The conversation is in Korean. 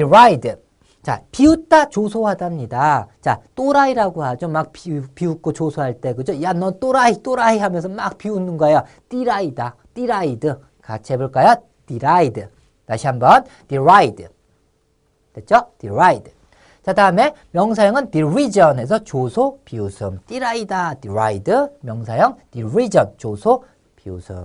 deride. 자, 비웃다, 조소하답니다. 자, 또라이라고 하죠. 막 비, 비웃고 조소할 때, 그죠? 야, 너 또라이, 또라이 하면서 막 비웃는 거예요. 띠라이다, 띠라이드. 같이 해볼까요? deride. 다시 한번, deride. 됐죠? deride. 자, 다음에 명사형은 derision에서 조소, 비웃음. 띠라이다, deride. 명사형 derision, 조소, 비웃음.